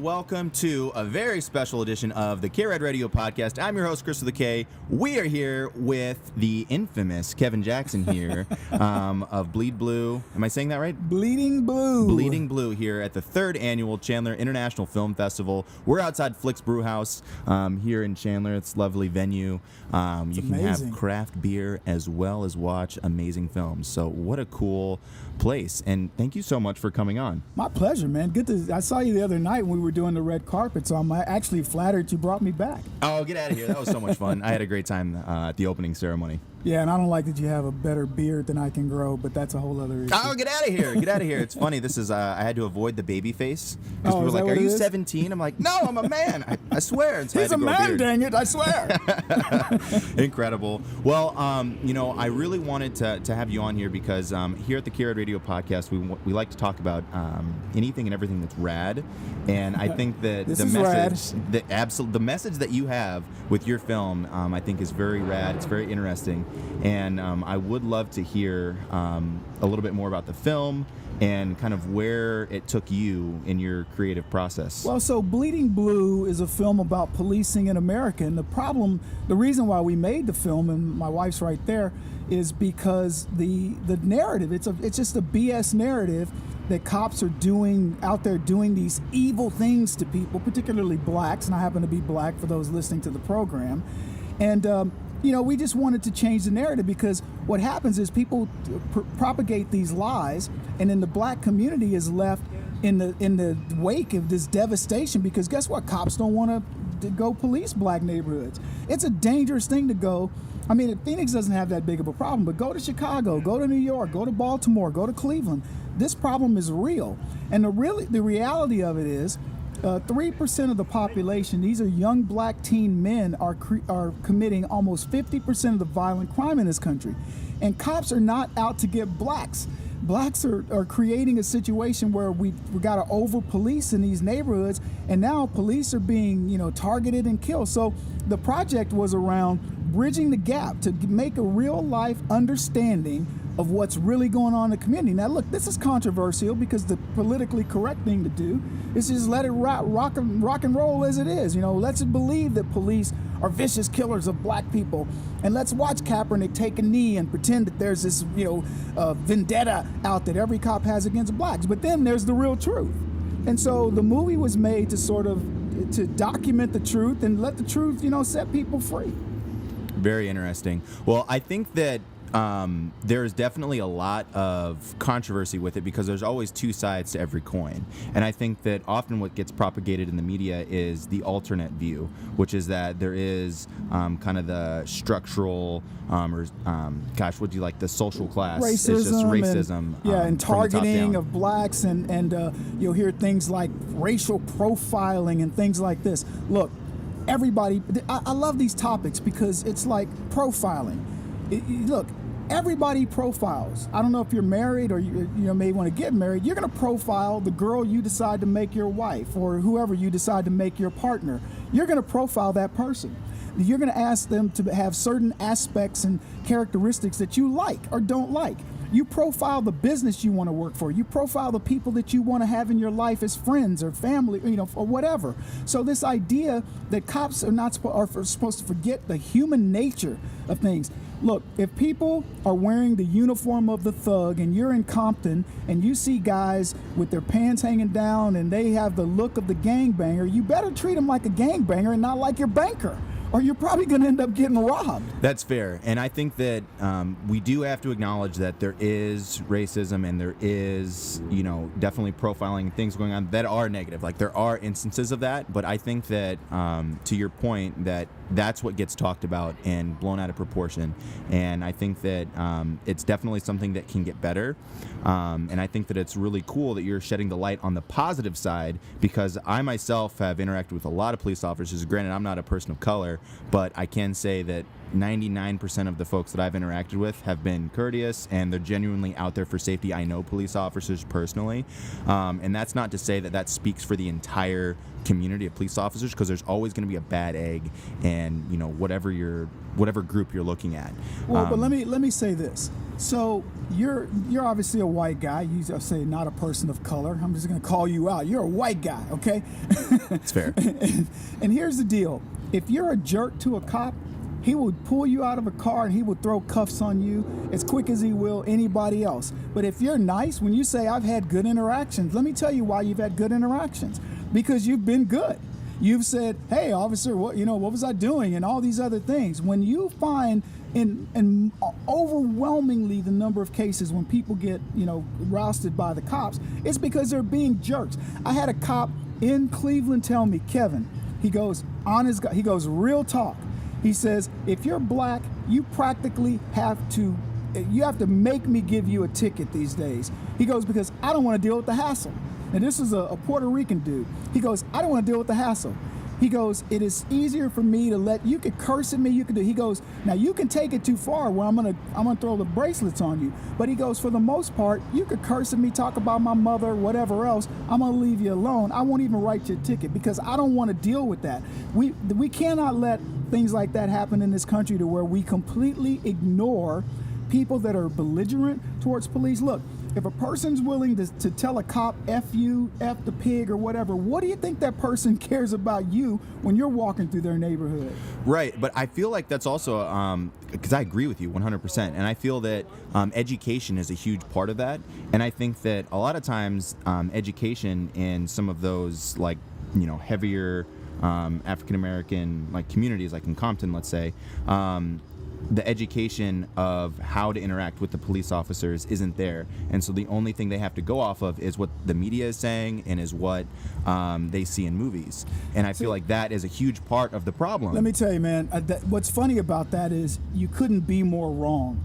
and welcome to a very special edition of the K Red Radio Podcast. I'm your host, Chris with the K. We are here with the infamous Kevin Jackson here um, of Bleed Blue. Am I saying that right? Bleeding Blue. Bleeding Blue here at the third annual Chandler International Film Festival. We're outside Flix Brewhouse um, here in Chandler. It's a lovely venue. Um, you can amazing. have craft beer as well as watch amazing films. So what a cool place! And thank you so much for coming on. My pleasure, man. Good to. I saw you the other night when we were doing the red carpet, so I'm actually flattered you brought me back. Oh, get out of here! That was so much fun. I had a great time uh, at the opening ceremony. Yeah, and I don't like that you have a better beard than I can grow, but that's a whole other issue. Oh, get out of here! Get out of here! It's funny. This is uh, I had to avoid the baby face because Oh, people were like, "Are you 17?" I'm like, "No, I'm a man. I, I swear." So He's had a man, dang it! I swear. Incredible. Well, um, you know, I really wanted to, to have you on here because um, here at the Kira Radio podcast, we, we like to talk about um, anything and everything that's rad. And I think that This the is rad. message, the absolute, the message that you have with your film, um, I think is very rad. It's very interesting, and um, I would love to hear um, a little bit more about the film and kind of where it took you in your creative process. Well, so Bleeding Blue is a film about policing in America. And the problem, the reason why we made the film, and my wife's right there, is because the the narrative, it's a it's just a BS narrative that cops are doing out there doing these evil things to people, particularly blacks, and I happen to be black for those listening to the program. And um, you know, we just wanted to change the narrative because what happens is people pr- propagate these lies, and then the black community is left in the in the wake of this devastation because guess what? Cops don't want to go police black neighborhoods. It's a dangerous thing to go. I mean, Phoenix doesn't have that big of a problem, but go to Chicago, go to New York, go to Baltimore, go to Cleveland. This problem is real, and the really the reality of it is uh, three percent of the population, these are young black teen men, are cre- are committing almost fifty percent of the violent crime in this country, and cops are not out to get blacks. Blacks are, are creating a situation where we we got to over police in these neighborhoods, and now police are being you know targeted and killed. So the project was around bridging the gap to make a real life understanding of what's really going on in the community. Now, look, this is controversial because the politically correct thing to do is just let it rock, rock, and, rock and roll as it is. You know, let's believe that police are vicious killers of black people, and let's watch Kaepernick take a knee and pretend that there's this, you know, uh, vendetta out that every cop has against blacks. But then there's the real truth, and so the movie was made to sort of to document the truth and let the truth, you know, set people free. Very interesting. Well, I think that um, there's definitely a lot of controversy with it because there's always two sides to every coin. And I think that often what gets propagated in the media is the alternate view, which is that there is um, kind of the structural, um, or um, gosh, what do you like, the social class? racism, It's just racism. and, yeah, um, and from the top targeting of blacks, and and uh, you'll hear things like racial profiling and things like this. Look, everybody, I, I love these topics because it's like profiling. It- look. Everybody profiles. I don't know if you're married or you, you know may want to get married. You're going to profile the girl you decide to make your wife or whoever you decide to make your partner. You're going to profile that person you're going to ask them to have certain aspects and characteristics that you like or don't like. You profile the business you want to work for. You profile the people that you want to have in your life as friends or family, you know, or whatever. So this idea that cops are not are supposed to forget the human nature of things. Look, if people are wearing the uniform of the thug and you're in Compton and you see guys with their pants hanging down and they have the look of the gangbanger, you better treat them like a gangbanger and not like your banker or you're probably going to end up getting robbed. That's fair, and I think that um, we do have to acknowledge that there is racism and there is, you know, definitely profiling and things going on that are negative. Like there are instances of that, but I think that, um, to your point, that that's what gets talked about and blown out of proportion, and I think that um, it's definitely something that can get better, um, and I think that it's really cool that you're shedding the light on the positive side because I myself have interacted with a lot of police officers. Granted, I'm not a person of color, but I can say that 99% of the folks that I've interacted with have been courteous and they're genuinely out there for safety. I know police officers personally, um, and that's not to say that that speaks for the entire community of police officers because there's always going to be a bad egg and you know whatever your whatever group you're looking at Well, but Um, let me let me say this. So you're you're obviously a white guy. You say not a person of color. I'm just going to call you out. You're a white guy, okay? it's fair and, and here's the deal: if you're a jerk to a cop, he will pull you out of a car and he will throw cuffs on you as quick as he will anybody else. But if you're nice, when you say I've had good interactions, let me tell you why you've had good interactions. Because you've been good. You've said, "Hey, officer, what you know? What was I doing?" and all these other things. When you find in in uh, overwhelmingly the number of cases when people get you know rousted by the cops, it's because they're being jerks. I had a cop in Cleveland tell me, Kevin, he goes, honest guy, he goes, real talk. He says, if you're black, you practically have to, you have to make me give you a ticket these days. He goes, because I don't want to deal with the hassle. And this is a, a Puerto Rican dude. He goes, I don't want to deal with the hassle. He goes, it is easier for me to let you could curse at me, you could do. He goes, now you can take it too far where I'm gonna I'm gonna throw the bracelets on you. But he goes, for the most part, you could curse at me, talk about my mother, whatever else. I'm gonna leave you alone. I won't even write you a ticket because I don't want to deal with that. We we cannot let things like that happen in this country to where we completely ignore people that are belligerent towards police. Look, if a person's willing to, to tell a cop F you, F the pig, or whatever, what do you think that person cares about you when you're walking through their neighborhood? Right, but I feel like that's also because I agree with you 100%, and I feel that um, education is a huge part of that, and I think that a lot of times um, education in some of those like you know heavier um, African American like communities, like in Compton, let's say. The education of how to interact with the police officers isn't there, and so the only thing they have to go off of is what the media is saying and is what um, they see in movies, and I feel like that is a huge part of the problem. Let me tell you, man, uh, that, what's funny about that is you couldn't be more wrong.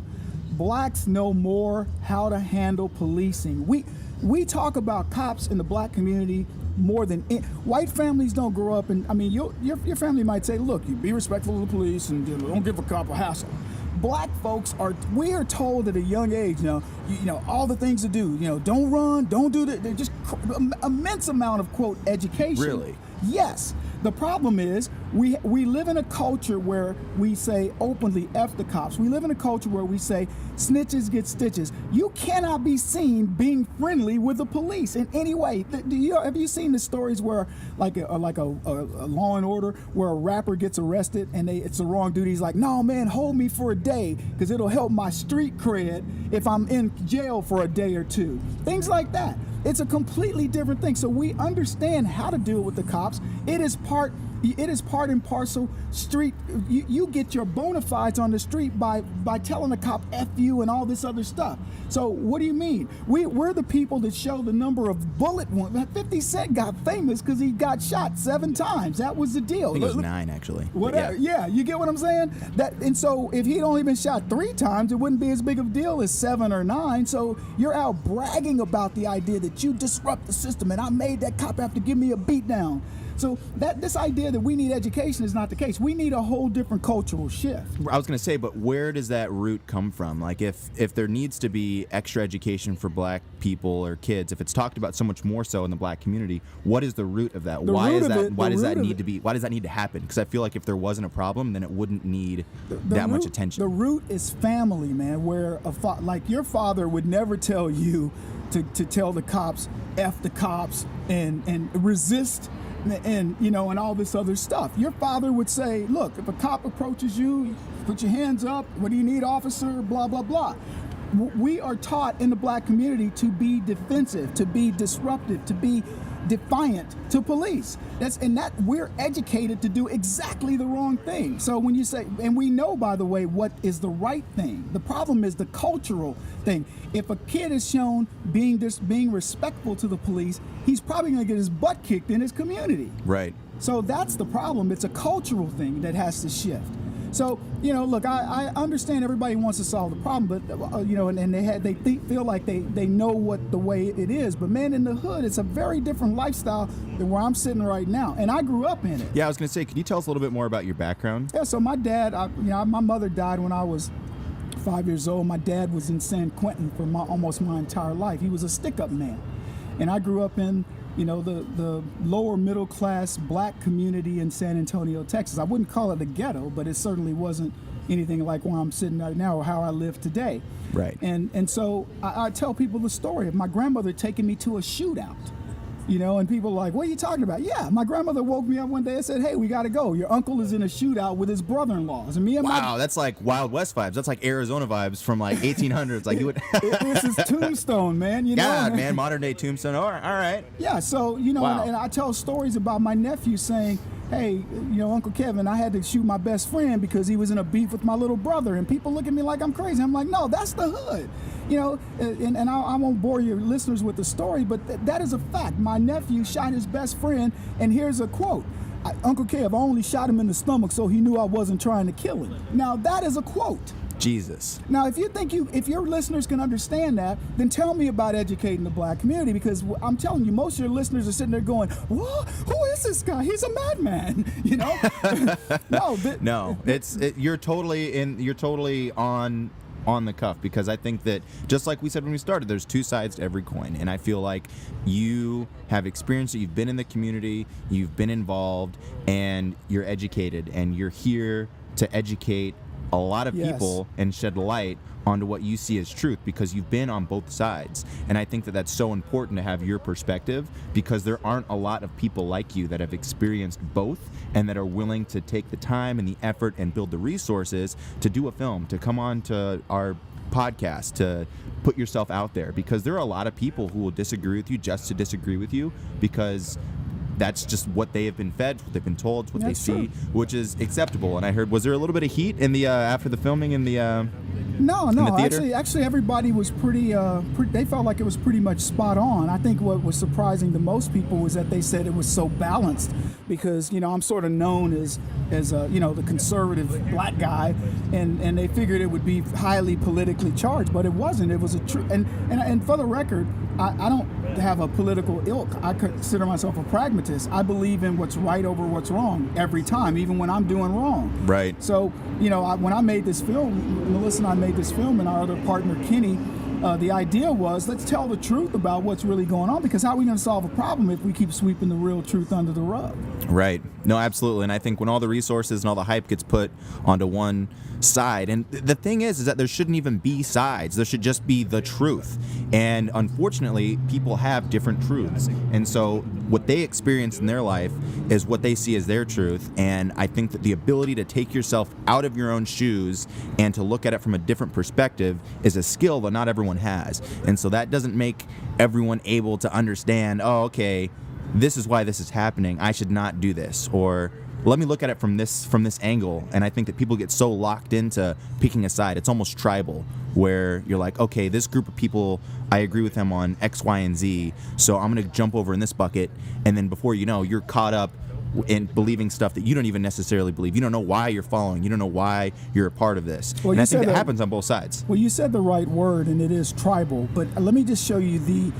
Blacks know more how to handle policing. We we talk about cops in the black community more than in, white families don't grow up and I mean your, your your family might say, look, you be respectful of the police and you know, don't give a cop a hassle. Black folks are we are told at a young age, you know, you, you know all the things to do. You know, don't run, don't do that. They're just cr- immense amount of quote education. Really? Yes. The problem is we we live in a culture where we say openly F the cops. We live in a culture where we say snitches get stitches. You cannot be seen being friendly with the police in any way. Do you have you seen the stories where like a, like a, a, a law and order where a rapper gets arrested and they it's the wrong dude. He's like, no man, hold me for a day because it'll help my street cred if I'm in jail for a day or two. Things like that. It's a completely different thing. So we understand how to deal with the cops. It is part it is part and parcel street you, you get your bona fides on the street by by telling a cop F you and all this other stuff. So what do you mean? We we're the people that show the number of bullet wounds. 50 Cent got famous because he got shot seven times. That was the deal. I think it was nine actually. Whatever. yeah. Yeah. you get what I'm saying? That and so if he'd only been shot three times, it wouldn't be as big of a deal as seven or nine. So you're out bragging about the idea that you disrupt the system and I made that cop have to give me a beat down. So that this idea that we need education is not the case. We need a whole different cultural shift. I was gonna say, but where does that root come from? Like, if if there needs to be extra education for Black people or kids, if it's talked about so much more so in the Black community, what is the root of that? The why root is that? it- why does that need it- to be? Why does that need to happen? Because I feel like if there wasn't a problem, then it wouldn't need The that much attention. The root is family, man. Where a fa- like your father would never tell you to, to tell the cops f the cops and and resist and, you know and all this other stuff. Your father would say, look, if a cop approaches you, put your hands up. What do you need, officer? Blah blah blah. We are taught in the black community to be defensive, to be disruptive, to be defiant to police. That's and that we're educated to do exactly the wrong thing. So when you say and we know by the way what is the right thing. The problem is the cultural thing. If a kid is shown being dis, being respectful to the police, he's probably going to get his butt kicked in his community. right. So that's the problem. It's a cultural thing that has to shift. So you know, look, I, I understand everybody wants to solve the problem, but uh, you know, and, and they had they think, feel like they they know what the way it is. But man, in the hood, it's a very different lifestyle than where I'm sitting right now, and I grew up in it. Yeah, I was gonna say, can you tell us a little bit more about your background? Yeah, so my dad, I, you know, my mother died when I was five years old. My dad was in San Quentin for my, almost my entire life. He was a stick-up man, and I grew up in you know, the, the lower middle class black community in San Antonio, Texas. I wouldn't call it a ghetto, but it certainly wasn't anything like where I'm sitting right now or how I live today. Right. And and so I, I tell people the story of my grandmother taking me to a shootout. You know, and people are like, what are you talking about? Yeah, my grandmother woke me up one day and said, hey, we got to go. Your uncle is in a shootout with his brother-in-laws. And me and Wow, my that's like Wild West vibes. That's like Arizona vibes from like 1800s. Like you would. this is Tombstone, man. You know, God, and- man, modern day tombstone. All right, all right. Yeah, so you know, Wow. and, and I tell stories about my nephew saying, "Hey, you know, Uncle Kevin, I had to shoot my best friend because he was in a beef with my little brother," and people look at me like I'm crazy. I'm like, "No, that's the hood," you know. And, and I, I won't bore your listeners with the story, but th- that is a fact. My nephew shot his best friend, and here's a quote. Uncle Kev, only shot him in the stomach so he knew I wasn't trying to kill him. Now that is a quote. Jesus. Now, if you think you, if your listeners can understand that, then tell me about educating the black community because I'm telling you, most of your listeners are sitting there going, "What? Who is this guy? He's a madman," you know? no, th- No, it's it, you're totally in. You're totally on on the cuff because I think that just like we said when we started, there's two sides to every coin, and I feel like you have experienced it. You've been in the community, you've been involved, and you're educated, and you're here to educate a lot of Yes. people and shed light onto what you see as truth because you've been on both sides. And I think that that's so important to have your perspective because there aren't a lot of people like you that have experienced both and that are willing to take the time and the effort and build the resources to do a film, to come on to our podcast, to put yourself out there because there are a lot of people who will disagree with you just to disagree with you because that's just what they have been fed, what they've been told, what That's they see, true. which is acceptable. And I heard, was there a little bit of heat in the uh, after the filming in the? Uh, No, no. the? Actually, actually, everybody was pretty. Uh, pre- they felt like it was pretty much spot on. I think what was surprising to most people was that they said it was so balanced, because you know I'm sort of known as as uh, you know the conservative black guy, and and they figured it would be highly politically charged, but it wasn't. It was a true. And and and for the record, I, I don't have a political ilk. I consider myself a pragmatist. I believe in what's right over what's wrong every time, even when I'm doing wrong. Right. So, you know, I, when I made this film, Melissa and I made this film, and our other partner, Kenny, uh, the idea was let's tell the truth about what's really going on because how are we going to solve a problem if we keep sweeping the real truth under the rug? Right. No, absolutely. And I think when all the resources and all the hype gets put onto one side, and th- the thing is, is that there shouldn't even be sides. There should just be the truth. And unfortunately, people have different truths. And so what they experience in their life is what they see as their truth. And I think that the ability to take yourself out of your own shoes and to look at it from a different perspective is a skill that not everyone has. And so that doesn't make everyone able to understand, oh, okay, this is why this is happening. I should not do this. Or let me look at it from this from this angle. And I think that people get so locked into picking a side. It's almost tribal, where you're like, okay, this group of people, I agree with them on X, Y, and Z. So I'm gonna jump over in this bucket, and then before you know, you're caught up in believing stuff that you don't even necessarily believe. You don't know why you're following. You don't know why you're a part of this. Well, and I think that that- happens on both sides. Well, you said the right word, and it is tribal. But let me just show you the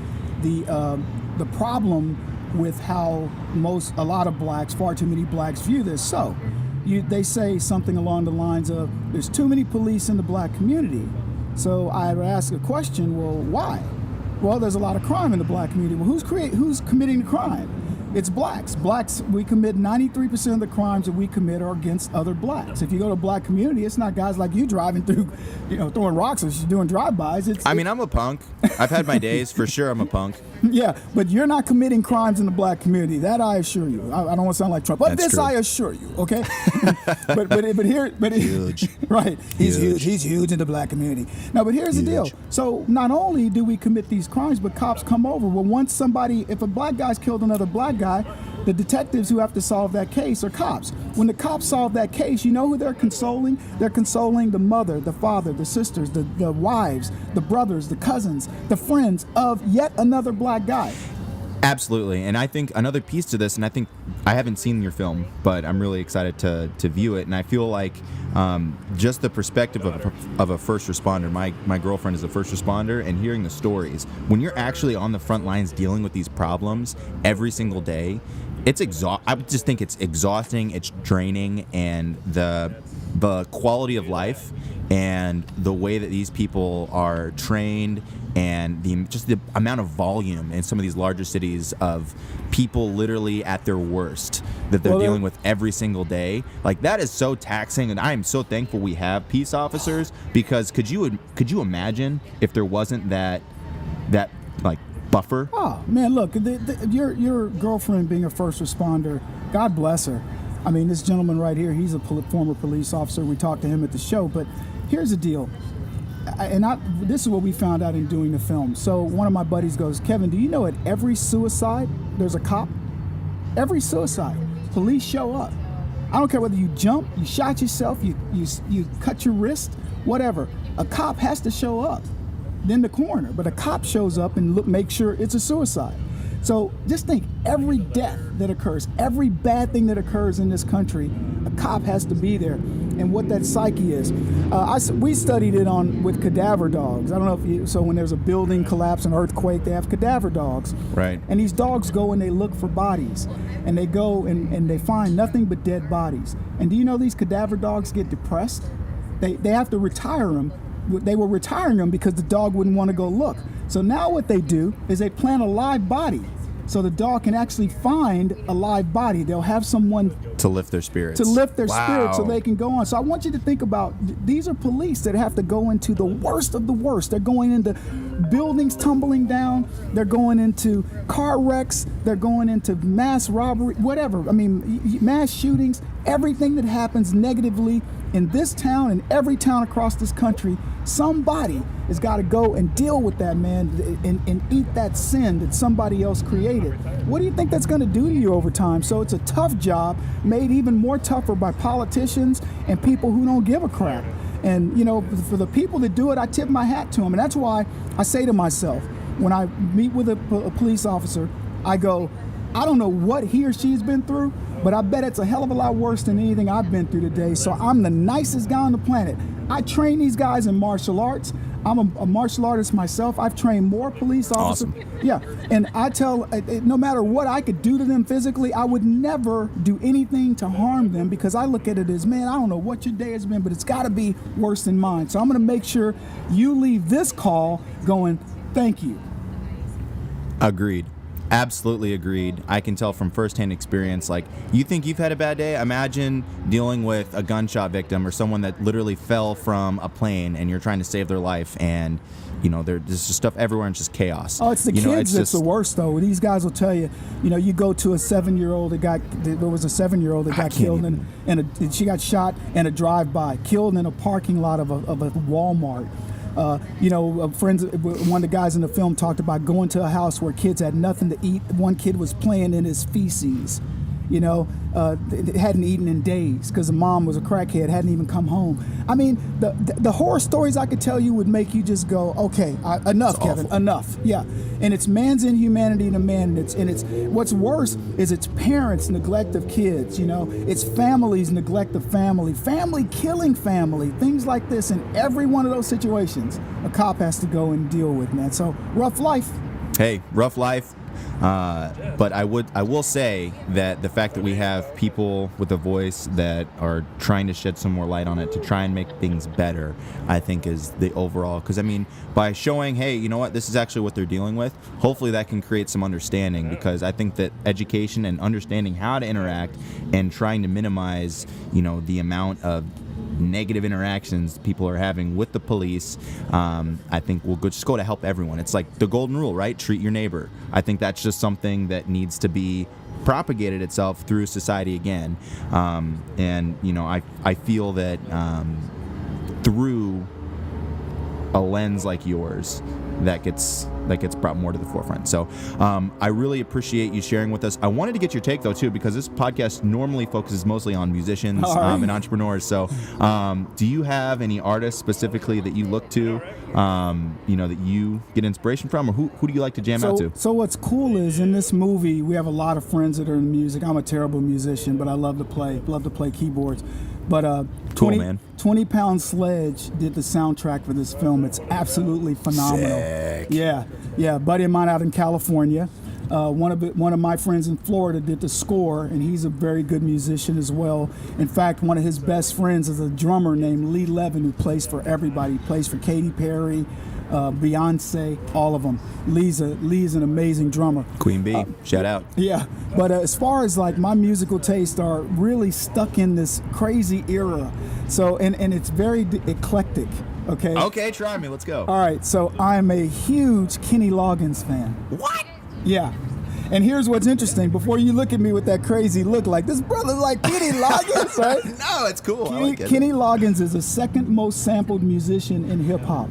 the um, the problem with how most a lot of blacks, far too many blacks, view this. So, you they say something along the lines of, "There's too many police in the black community." So I would ask a question. Well, why? Well, there's a lot of crime in the black community. Well, who's create who's committing the crime? It's blacks. Blacks, we commit 93% of the crimes that we commit are against other blacks. If you go to a black community, it's not guys like you driving through, you know, throwing rocks or doing drive-bys. It's I mean, I'm a punk. I've had my days for sure. I'm a punk. yeah, but you're not committing crimes in the black community. That I assure you. I, I don't want to sound like Trump, but That's this true. I assure you. Okay, but but but here, but Huge. right? He's Huge. huge. He's huge in the black community. Now, but here's the deal. So not only do we commit these crimes, but cops come over. Well, once somebody, if a black guy's killed another black guy. The detectives who have to solve that case are cops. When the cops solve that case, you know who they're consoling? They're consoling the mother, the father, the sisters, the, the wives, the brothers, the cousins, the friends of yet another black guy. Absolutely, and I think another piece to this, and I think I haven't seen your film, but I'm really excited to to view it, and I feel like um, just the perspective of a, of a first responder. My my girlfriend is a first responder, and hearing the stories when you're actually on the front lines dealing with these problems every single day, it's exhaust. I just think it's exhausting, it's draining, and the the quality of life and the way that these people are trained and the just the amount of volume in some of these larger cities of people literally at their worst that they're Well, dealing with every single day. Like that is so taxing, and I am so thankful we have peace officers because could you could you imagine if there wasn't that that like buffer? Oh man, look, the, the, your your girlfriend being a first responder, God bless her. I mean, this gentleman right here, he's a pol- former police officer. We talked to him at the show, but here's the deal. And I, this is what we found out in doing the film. So one of my buddies goes, Kevin, do you know at every suicide there's a cop? Every suicide, police show up. I don't care whether you jump, you shot yourself, you you you cut your wrist, whatever. A cop has to show up. Then the coroner, but a cop shows up and look, make sure it's a suicide. So just think, every death that occurs, every bad thing that occurs in this country, a cop has to be there, and what that psyche is. Uh, I we studied it on with cadaver dogs. I don't know if you. So when there's a building collapse, an earthquake, they have cadaver dogs. Right. And these dogs go and they look for bodies. And they go and, and they find nothing but dead bodies. And do you know these cadaver dogs get depressed? They, they have to retire them. They were retiring them because the dog wouldn't want to go look. So now what they do is they plant a live body. So the dog can actually find a live body. They'll have someone To lift their spirits. to lift their spirit so they can go on. So I want you to think about these are police that have to go into the worst of the worst. They're going into buildings tumbling down, they're going into car wrecks, they're going into mass robbery, whatever. I mean, mass shootings, everything that happens negatively in this town and every town across this country, somebody has got to go and deal with that, man, and, and eat that sin that somebody else created. What do you think that's going to do to you over time? So it's a tough job, made even more tougher by politicians and people who don't give a crap. And, you know, for the people that do it, I tip my hat to them. And that's why I say to myself, when I meet with a, a police officer, I go, I don't know what he or she's been through, but I bet it's a hell of a lot worse than anything I've been through today. So I'm the nicest guy on the planet. I train these guys in martial arts. I'm a, a martial artist myself. I've trained more police officers. Awesome. Yeah, and I tell, no matter what I could do to them physically, I would never do anything to harm them because I look at it as, man, I don't know what your day has been, but it's got to be worse than mine. So I'm going to make sure you leave this call going, thank you. Agreed. Absolutely agreed. I can tell from firsthand experience. Like, you think you've had a bad day? Imagine dealing with a gunshot victim or someone that literally fell from a plane and you're trying to save their life, and you know, there's just stuff everywhere and it's just chaos. Oh, it's the you kids know, it's that's just, the worst, though. These guys will tell you, you know, you go to a seven-year-old that got, there was a seven-year-old that got killed, even- in, in a, she got shot in a drive-by, killed in a parking lot of a, of a Walmart. Uh, you know, uh, friends. One of the guys in the film talked about going to a house where kids had nothing to eat. One kid was playing in his feces. You know, uh, hadn't eaten in days because the mom was a crackhead, hadn't even come home. I mean, the, the the horror stories I could tell you would make you just go, okay, I, enough, It's Kevin, awful. enough. Yeah, and it's man's inhumanity to man, and it's and it's what's worse is it's parents' neglect of kids. You know, it's families' neglect of family, family killing family, things like this. In every one of those situations, a cop has to go and deal with, man. So rough life. Hey, rough life. Uh, but I would, I will say that the fact that we have people with a voice that are trying to shed some more light on it to try and make things better, I think is the overall. Because I mean, by showing, hey, you know what, this is actually what they're dealing with. Hopefully, that can create some understanding. Because I think that education and understanding how to interact and trying to minimize, you know, the amount of negative interactions people are having with the police, um, I think will go, just go to help everyone. It's like the golden rule, right? Treat your neighbor. I think that's just something that needs to be propagated itself through society again. Um, and you know, I I feel that um, through a lens like yours that gets that gets brought more to the forefront. So um, I really appreciate you sharing with us. I wanted to get your take though too because this podcast normally focuses mostly on musicians right. um, and entrepreneurs. So um, do you have any artists specifically that you look to, um, you know, that you get inspiration from, or who, who do you like to jam out to? so what's cool is in this movie we have a lot of friends that are in music. I'm a terrible musician, but I love to play, love to play keyboards. But uh, Cool, 20, man. 20 Pound Sledge did the soundtrack for this film. It's absolutely phenomenal. Sick. Yeah, yeah. A buddy of mine out in California. Uh, one of one of my friends in Florida did the score, and he's a very good musician as well. In fact, one of his best friends is a drummer named Lee Levin who plays for everybody. He plays for Katy Perry, uh, Beyonce, all of them. Lee's a Lee's an amazing drummer. Queen Bee, shout out. Yeah, but uh, as far as like my musical tastes are really stuck in this crazy era. So and and it's very d- eclectic. Okay. Okay, try me. Let's go. All right. So I'm a huge Kenny Loggins fan. What? Yeah. And here's what's interesting. Before you look at me with that crazy look, like this brother's like Kenny Loggins, right? No, it's cool. Kenny, like it. Kenny Loggins is the second most sampled musician in hip hop.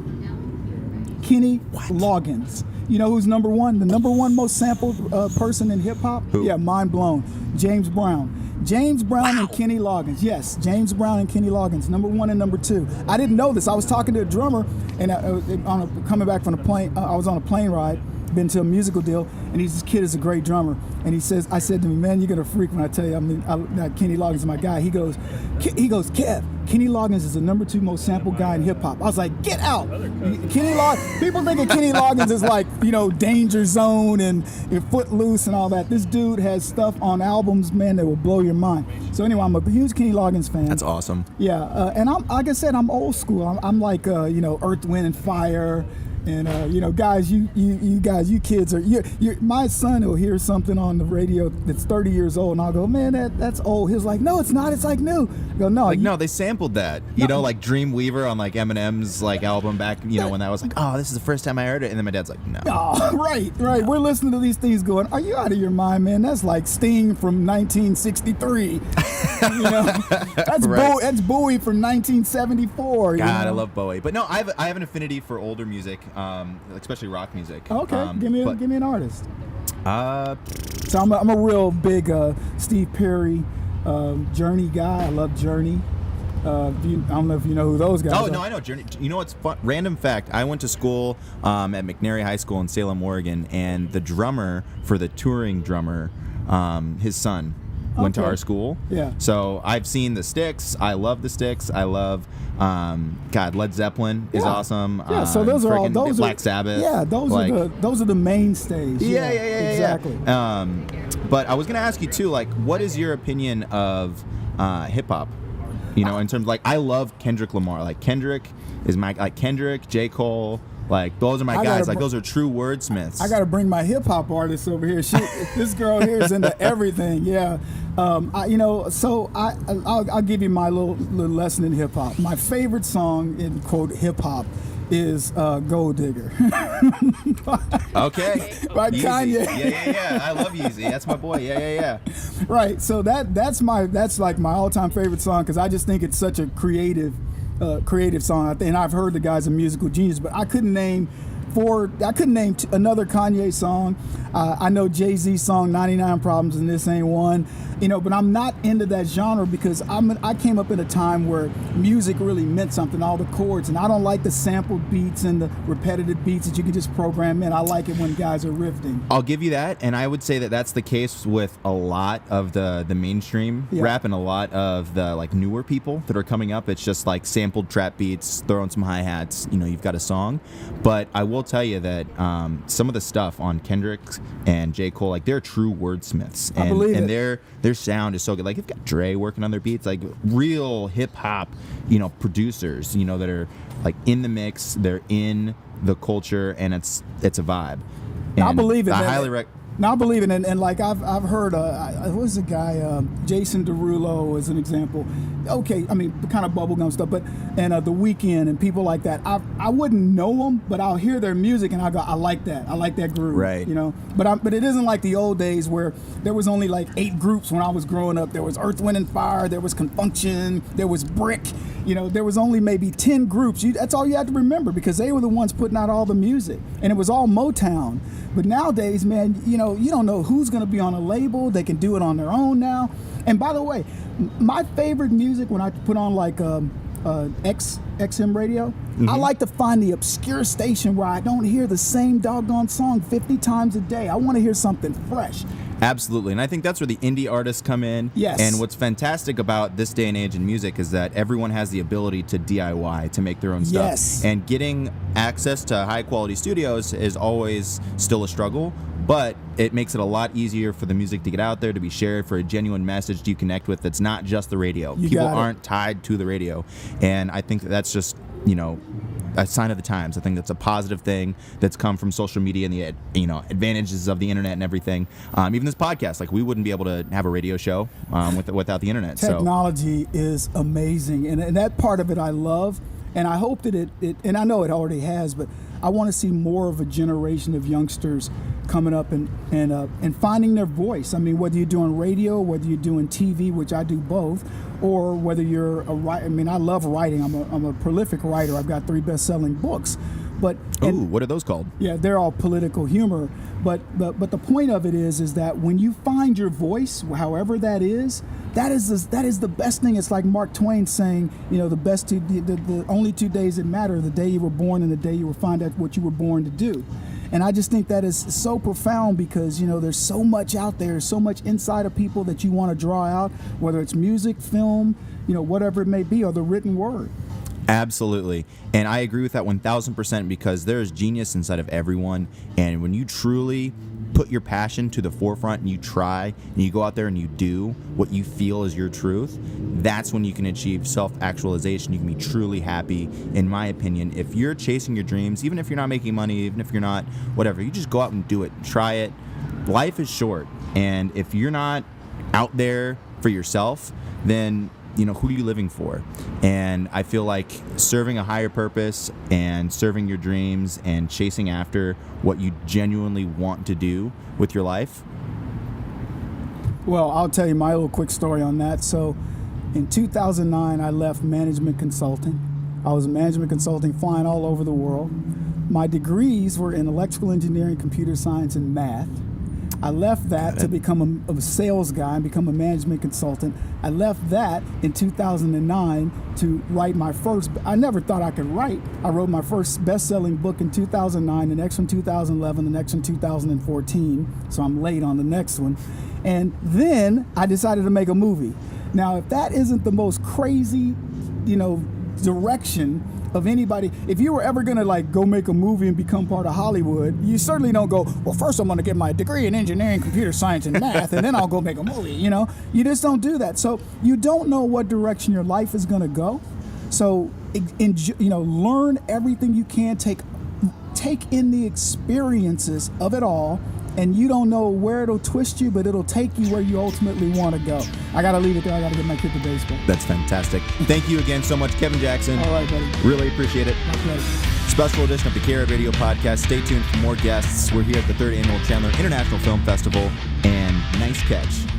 Kenny Loggins. You know who's number one? The number one most sampled uh, person in hip hop? Yeah, mind blown. James Brown. James Brown and Kenny Loggins. Yes, James Brown and Kenny Loggins. Number one and number two. I didn't know this. I was talking to a drummer, and I, uh, on a, coming back from the plane, uh, I was on a plane ride, been to a musical deal, and he's this kid is a great drummer. And he says, I said to me, man, you're gonna freak when I tell you, I mean, I, that Kenny Loggins is my guy. He goes, he goes, Kev, Kenny Loggins is the number two most sampled guy in hip hop. I was like, get out. Kenny Loggins, people think of Kenny Loggins as like, you know, Danger Zone and, and Footloose and all that. This dude has stuff on albums, man, that will blow your mind. So anyway, I'm a huge Kenny Loggins fan. That's awesome. Yeah, uh, and I'm like I said, I'm old school. I'm, I'm like uh, you know Earth, Wind, and Fire, and uh, you know guys, you you you guys, you kids are you. you my son will hear something on the radio that's 30 years old, and I'll go, man, that that's old. He's like, no, it's not. It's like new. I go, no, Like you- no, they sampled that. You know, like Dreamweaver on like Eminem's like album back. You know when that was like, oh, this is the first time I heard it, and then my dad's like, no. Oh, right, right. We're listening to these things going, are you out of your mind, man? That's like Sting from 1963. you know, that's Right. Bowie, that's Bowie from 1974. you God, I love Bowie, but no, I have I have an affinity for older music, um, especially rock music. Okay, Um, give me a, but, give me an artist. Uh, So I'm a, I'm a real big uh, Steve Perry um, Journey guy. I love Journey. Uh, you, I don't know if you know who those guys are. oh are. no, I know Journey. You know what's fun? Random fact: I went to school um, at McNary High School in Salem, Oregon, and the drummer for the touring drummer, um, his son, went to our school. Yeah. So I've seen the Styx. I love the Styx. I love. Um, God, Led Zeppelin is Yeah. awesome. Yeah, so Um, those are all frickin' those Black are, Sabbath. Yeah, those like- are the those are the mainstays. Yeah, yeah, yeah, yeah, exactly. yeah. Um, but I was gonna ask you too, like, what is your opinion of uh, hip hop? You know, in terms of, like, I love Kendrick Lamar. Like Kendrick is my like Kendrick, J Cole. Like those are my I guys. gotta Like br- those are true wordsmiths. I got to bring my hip hop artist over here. She, this girl here is into everything. Yeah, um, I, you know. So I, I'll, I'll give you my little, little lesson in hip hop. My favorite song in quote hip hop is uh, "Gold Digger." Okay. By Yeezy. Kanye. Yeah, yeah, yeah. I love Yeezy. That's my boy. Yeah, yeah, yeah. right. So that that's my that's like my all time favorite song because I just think it's such a creative, uh, creative song. And I've heard the guy's a musical genius, but I couldn't name. For, I couldn't name t- another Kanye song. Uh, I know Jay Z song "99 Problems" and this ain't one, you know. But I'm not into that genre because I'm I came up in a time where music really meant something, all the chords, and I don't like the sampled beats and the repetitive beats that you can just program in. I like it when guys are riffing. I'll give you that, and I would say that that's the case with a lot of the the mainstream Yeah. rap and a lot of the like newer people that are coming up. It's just like sampled trap beats, throwing some hi hats. You know, you've got a song, but I will tell you that um, some of the stuff on Kendrick and J Cole, like they're true wordsmiths, I and, believe and it. Their sound is so good. Like you've got Dre working on their beats, like real hip hop, you know, producers, you know, that are like in the mix. They're in the culture, and it's it's a vibe. I believe it. I man. highly rec. Now I believe it, and, and like I've, I've heard, uh, I- what was the guy, um, Jason Derulo as an example. Okay, I mean, kind of bubblegum stuff, but and uh, the Weeknd and people like that. I, I wouldn't know them, but I'll hear their music and I go, I like that. I like that groove. Right. You know, but I, but it isn't like the old days where there was only like eight groups when I was growing up. There was Earth, Wind, and Fire. There was Con Funk Shun. There was Brick. You know, there was only maybe ten groups. You, that's all you had to remember because they were the ones putting out all the music, and it was all Motown. But nowadays, man, you know, you don't know who's going to be on a label. They can do it on their own now. And by the way, my favorite music when I put on like um, uh, X XM radio, I like to find the obscure station where I don't hear the same doggone song 50 times a day. I want to hear something fresh. Absolutely. And I think that's where the indie artists come in. Yes. And what's fantastic about this day and age in music is that everyone has the ability to DIY, to make their own stuff. Yes. And getting access to high quality studios is always still a struggle. but it makes it a lot easier for the music to get out there, to be shared, for a genuine message to connect with that's not just the radio. You People aren't tied to the radio. And I think that that's just, you know, a sign of the times. I think that's a positive thing that's come from social media and the you know advantages of the internet and everything. Um, even this podcast, like we wouldn't be able to have a radio show um, with, without the internet. So Technology is amazing, and, and that part of it I love, and I hope that it, it and I know it already has, but I want to see more of a generation of youngsters coming up and and uh, and finding their voice. I mean, whether you're doing radio, whether you're doing TV, which I do both, or whether you're a writer. I mean, I love writing. I'm a, I'm a prolific writer. I've got three best-selling books, but and- what are those called? yeah, they're all political humor, but but but the point of it is is that when you find your voice, however that is, that is the, that is the best thing. It's like Mark Twain saying, you know, the best two, the, the, the only two days that matter: the day you were born and the day you will find out what you were born to do. And I just think that is so profound because you know there's so much out there, so much inside of people that you want to draw out, whether it's music, film, you know, whatever it may be, or the written word. Absolutely. And I agree with that 1000% because there is genius inside of everyone. And when you truly put your passion to the forefront and you try and you go out there and you do what you feel is your truth, that's when you can achieve self actualization. You can be truly happy, in my opinion. If you're chasing your dreams, even if you're not making money, even if you're not whatever, you just go out and do it. Try it. Life is short. And if you're not out there for yourself, then you know who are you living for and i feel like serving a higher purpose and serving your dreams and chasing after what you genuinely want to do with your life Well, I'll tell you my little quick story on that. So, in 2009, I left management consulting. I was management consulting, flying all over the world. My degrees were in electrical engineering, computer science, and math. I left that to become a, a sales guy and become a management consultant. I left that in 2009 to write my first. I never thought I could write. I wrote my first best-selling book in 2009, the next one 2011, the next one 2014. So I'm late on the next one. And then I decided to make a movie. Now, if that isn't the most crazy, you know, direction of anybody, if you were ever gonna like go make a movie and become part of Hollywood, you certainly don't go, well, first I'm gonna get my degree in engineering, computer science, and math, and then I'll go make a movie. You know, you just don't do that. So you don't know what direction your life is gonna go. So, in, you know, learn everything you can. Take take in the experiences of it all and you don't know where it'll twist you but it'll take you where you ultimately want to go. I gotta leave it there. I gotta get my kid to baseball. That's fantastic. Thank you again so much kevin jackson. All right buddy. Really appreciate it. My pleasure. Special edition of the Kara Radio Podcast. Stay tuned for more guests. We're here at the third annual Chandler International Film Festival, and nice catch.